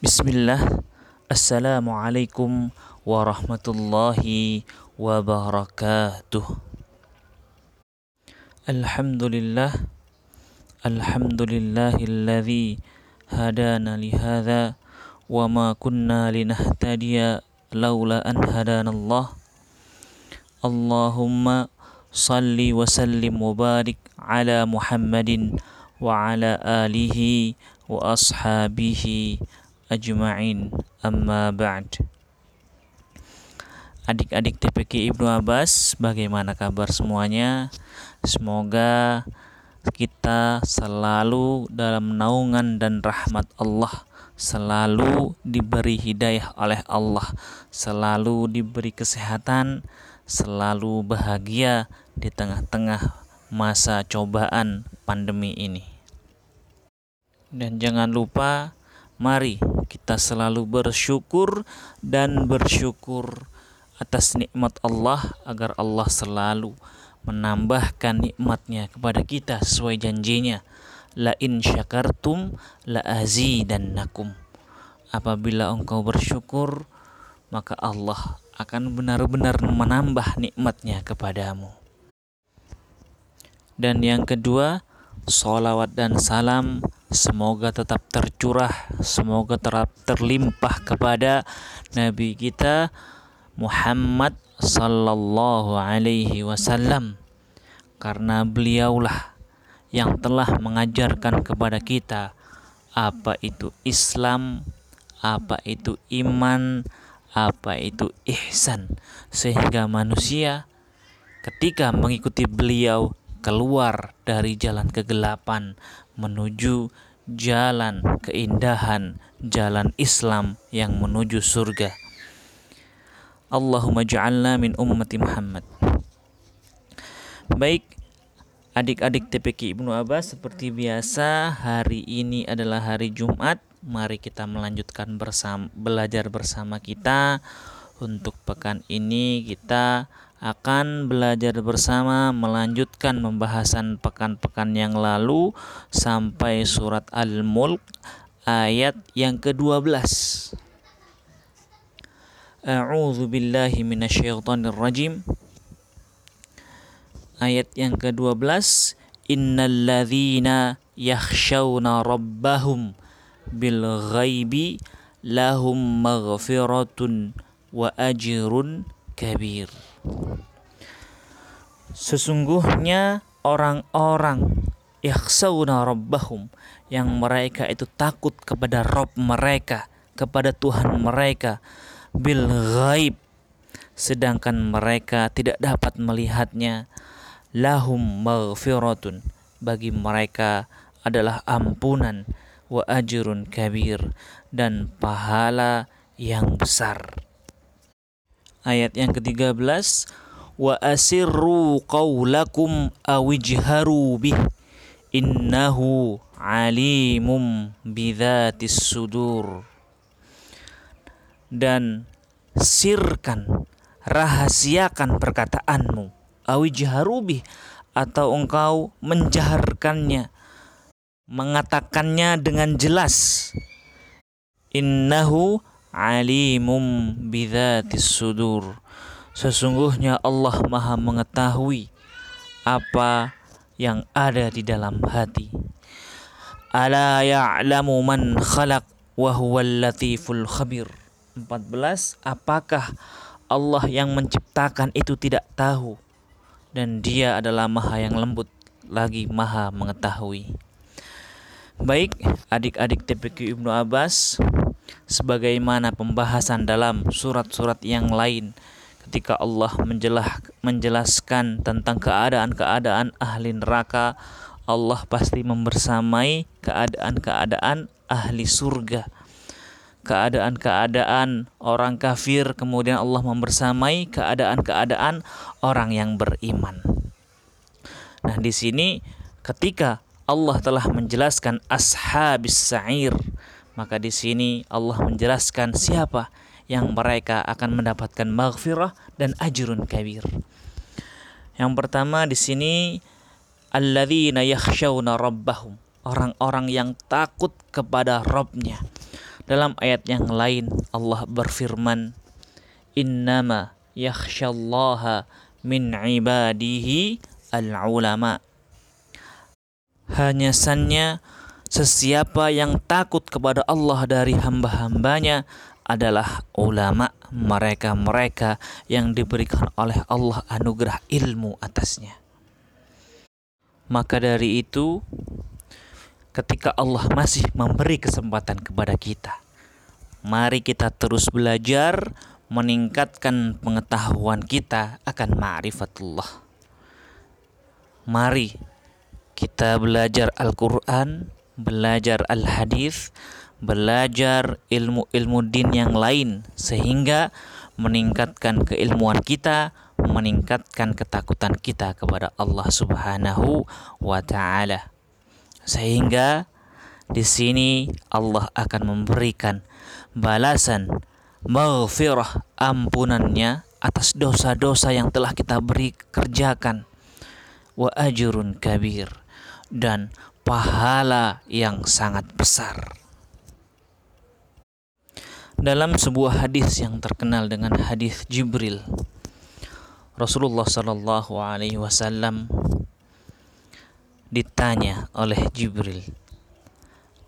بسم الله السلام عليكم ورحمة الله وبركاته الحمد لله الحمد لله الذي هدانا لهذا وما كنا لنهتدي لولا أن هدانا الله اللهم صل وسلم وبارك على محمد وعلى آله وأصحابه ajma'in. Amma ba'd. Adik-adik TPK Ibnu Abbas bagaimana kabar semuanya? Semoga kita selalu dalam naungan dan rahmat Allah Selalu diberi hidayah oleh Allah Selalu diberi kesehatan Selalu bahagia di tengah-tengah masa cobaan pandemi ini. Dan jangan lupa mari kita selalu bersyukur dan bersyukur atas nikmat Allah agar Allah selalu menambahkan nikmatnya kepada kita sesuai janjinya. La in syakartum la azidannakum. Apabila engkau bersyukur maka Allah akan benar-benar menambah nikmatnya kepadamu. Dan yang kedua solawat dan salam Semoga tetap tercurah, semoga tetap terlimpah kepada Nabi kita Muhammad sallallahu alaihi wasallam. Karena beliaulah yang telah mengajarkan kepada kita apa itu Islam, apa itu iman, apa itu ihsan. Sehingga manusia ketika mengikuti beliau keluar dari jalan kegelapan menuju jalan keindahan, jalan Islam yang menuju surga. Allahumma ja'alna min ummati Muhammad. Baik, adik-adik TPK Ibnu Abbas seperti biasa hari ini adalah hari Jumat. Mari kita melanjutkan bersama belajar bersama kita. Untuk pekan ini kita akan belajar bersama melanjutkan pembahasan pekan-pekan yang lalu sampai surat Al-Mulk ayat yang ke-12. A'udzu billahi minasyaitonir rajim. Ayat yang ke-12, innal ladzina yakhshawna rabbahum bil ghaibi lahum maghfiratun wa ajrun kabir. Sesungguhnya orang-orang rabbahum yang mereka itu takut kepada Rob mereka, kepada Tuhan mereka bil ghaib. Sedangkan mereka tidak dapat melihatnya. Lahum maghfiratun bagi mereka adalah ampunan wa ajrun kabir dan pahala yang besar ayat yang ke-13 wa asirru qawlakum awijharu bih innahu alimum bidzatis sudur. Dan sirkan rahasiakan perkataanmu awijharu bih atau engkau menjaharkannya mengatakannya dengan jelas innahu alimum bidzatis sudur. Sesungguhnya Allah Maha mengetahui apa yang ada di dalam hati. Ala ya'lamu man khalaq wa huwal latiful khabir. 14 Apakah Allah yang menciptakan itu tidak tahu dan dia adalah maha yang lembut lagi maha mengetahui. Baik, adik-adik TPQ Ibnu Abbas, sebagaimana pembahasan dalam surat-surat yang lain. Ketika Allah menjelah, menjelaskan tentang keadaan-keadaan ahli neraka Allah pasti membersamai keadaan-keadaan ahli surga. Keadaan-keadaan orang kafir kemudian Allah membersamai keadaan-keadaan orang yang beriman. Nah di sini ketika Allah telah menjelaskan ashabis sa'ir maka di sini Allah menjelaskan siapa yang mereka akan mendapatkan maghfirah dan ajrun kabir. Yang pertama di sini alladzina yakhshawna rabbahum, orang-orang yang takut kepada Rabbnya. Dalam ayat yang lain Allah berfirman, "Innama yakhshallaha min ibadihi al-ulama." Hanya sannya sesiapa yang takut kepada Allah dari hamba-hambanya adalah ulama mereka-mereka yang diberikan oleh Allah anugerah ilmu atasnya. Maka dari itu, ketika Allah masih memberi kesempatan kepada kita, mari kita terus belajar meningkatkan pengetahuan kita akan ma'rifatullah. Mari kita belajar Al-Quran, belajar Al-Hadis, belajar ilmu-ilmu din yang lain sehingga meningkatkan keilmuan kita, meningkatkan ketakutan kita kepada Allah Subhanahu wa taala. Sehingga di sini Allah akan memberikan balasan maghfirah ampunannya atas dosa-dosa yang telah kita beri kerjakan wa ajrun kabir dan pahala yang sangat besar. Dalam sebuah hadis yang terkenal dengan hadis Jibril, Rasulullah Shallallahu Alaihi Wasallam ditanya oleh Jibril,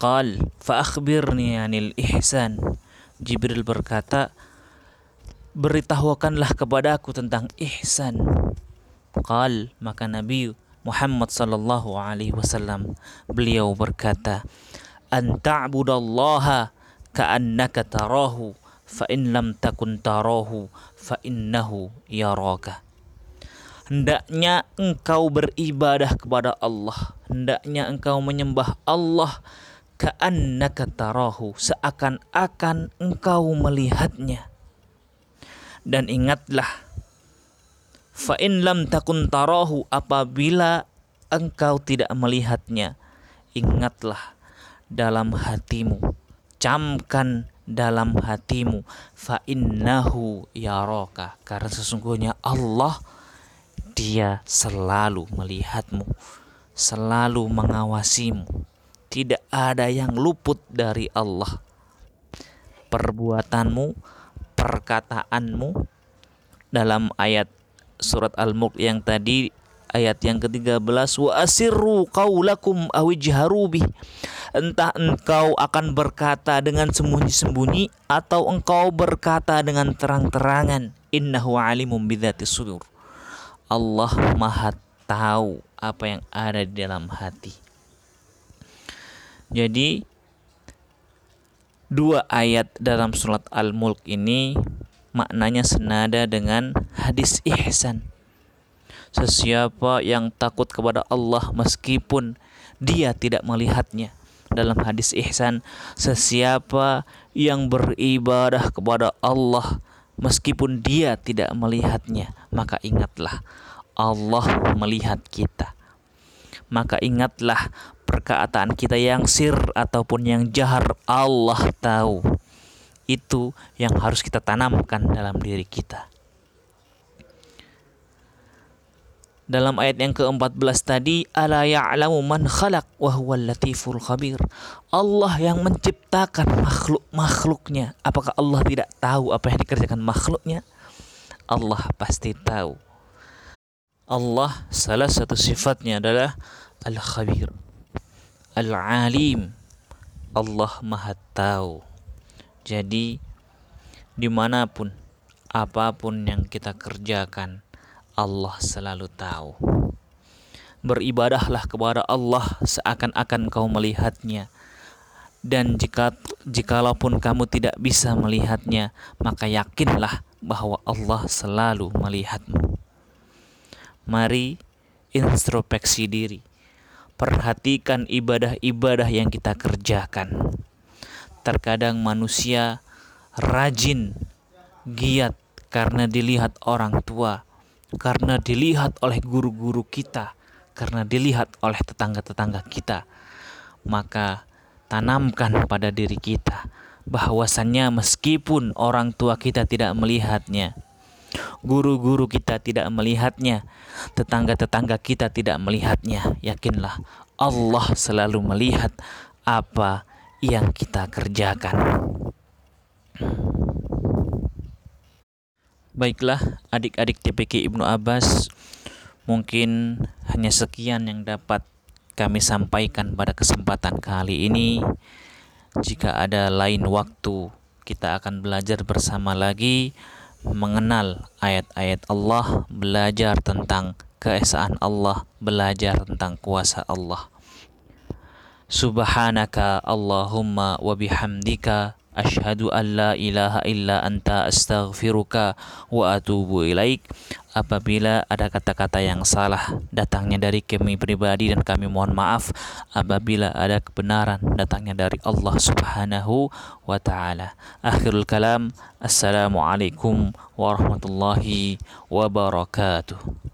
"Qal fa'akhbirni anil ihsan." Jibril berkata, "Beritahukanlah kepadaku tentang ihsan." Qal maka Nabi Muhammad sallallahu alaihi wasallam beliau berkata, "An ta'budallaha ka'annaka tarahu fa in lam takun tarahu fa innahu yaraka. Hendaknya engkau beribadah kepada Allah hendaknya engkau menyembah Allah ka'annaka tarahu seakan-akan engkau melihatnya. Dan ingatlah fa in lam takun tarahu apabila engkau tidak melihatnya ingatlah dalam hatimu camkan dalam hatimu fa innahu yaraka. Karena sesungguhnya Allah dia selalu melihatmu selalu mengawasimu. Tidak ada yang luput dari Allah. Perbuatanmu perkataanmu dalam ayat surat Al-Mulk yang tadi ayat yang ke-13 wa asirru qaulakum awijharu bih. Entah engkau akan berkata dengan sembunyi-sembunyi atau engkau berkata dengan terang-terangan. Innahu alimum bidzati sudur. Allah Maha tahu apa yang ada di dalam hati. Jadi dua ayat dalam surat Al-Mulk ini maknanya senada dengan hadis ihsan. Sesiapa yang takut kepada Allah meskipun dia tidak melihatnya dalam hadis ihsan sesiapa yang beribadah kepada Allah meskipun dia tidak melihatnya maka ingatlah Allah melihat kita. Maka ingatlah perkataan kita yang sir ataupun yang jahar Allah tahu itu yang harus kita tanamkan dalam diri kita. Dalam ayat yang ke-14 tadi ala ya'lamu man khalaq wa huwal latiful khabir? Allah yang menciptakan makhluk-makhluknya apakah Allah tidak tahu apa yang dikerjakan makhluknya? Allah pasti tahu. Allah salah satu sifatnya adalah al-khabir al-alim. Allah maha tahu jadi di mana pun apa pun yang kita kerjakan Allah selalu tahu. Beribadahlah kepada Allah seakan-akan kau melihatnya. Dan jika jikalaupun kamu tidak bisa melihatnya, maka yakinlah bahwa Allah selalu melihatmu. Mari introspeksi diri. Perhatikan ibadah-ibadah yang kita kerjakan. Terkadang manusia rajin, giat karena dilihat orang tua, karena dilihat oleh guru-guru kita, karena dilihat oleh tetangga-tetangga kita, maka tanamkan pada diri kita bahwasannya meskipun orang tua kita tidak melihatnya, guru-guru kita tidak melihatnya, tetangga-tetangga kita tidak melihatnya, yakinlah Allah selalu melihat apa yang kita kerjakan. Baiklah, adik-adik TPK Ibnu Abbas, mungkin hanya sekian yang dapat kami sampaikan pada kesempatan kali ini. Jika ada lain waktu, kita akan belajar bersama lagi mengenal ayat-ayat Allah, belajar tentang keesaan Allah, belajar tentang kuasa Allah. Subhanaka Allahumma wa bihamdika asyhadu an la ilaha illa anta astaghfiruka wa atubu ilaik. Apabila ada kata-kata yang salah datangnya dari kami pribadi dan kami mohon maaf apabila ada kebenaran datangnya dari Allah Subhanahu wa taala. Akhirul kalam. Assalamualaikum warahmatullahi wabarakatuh.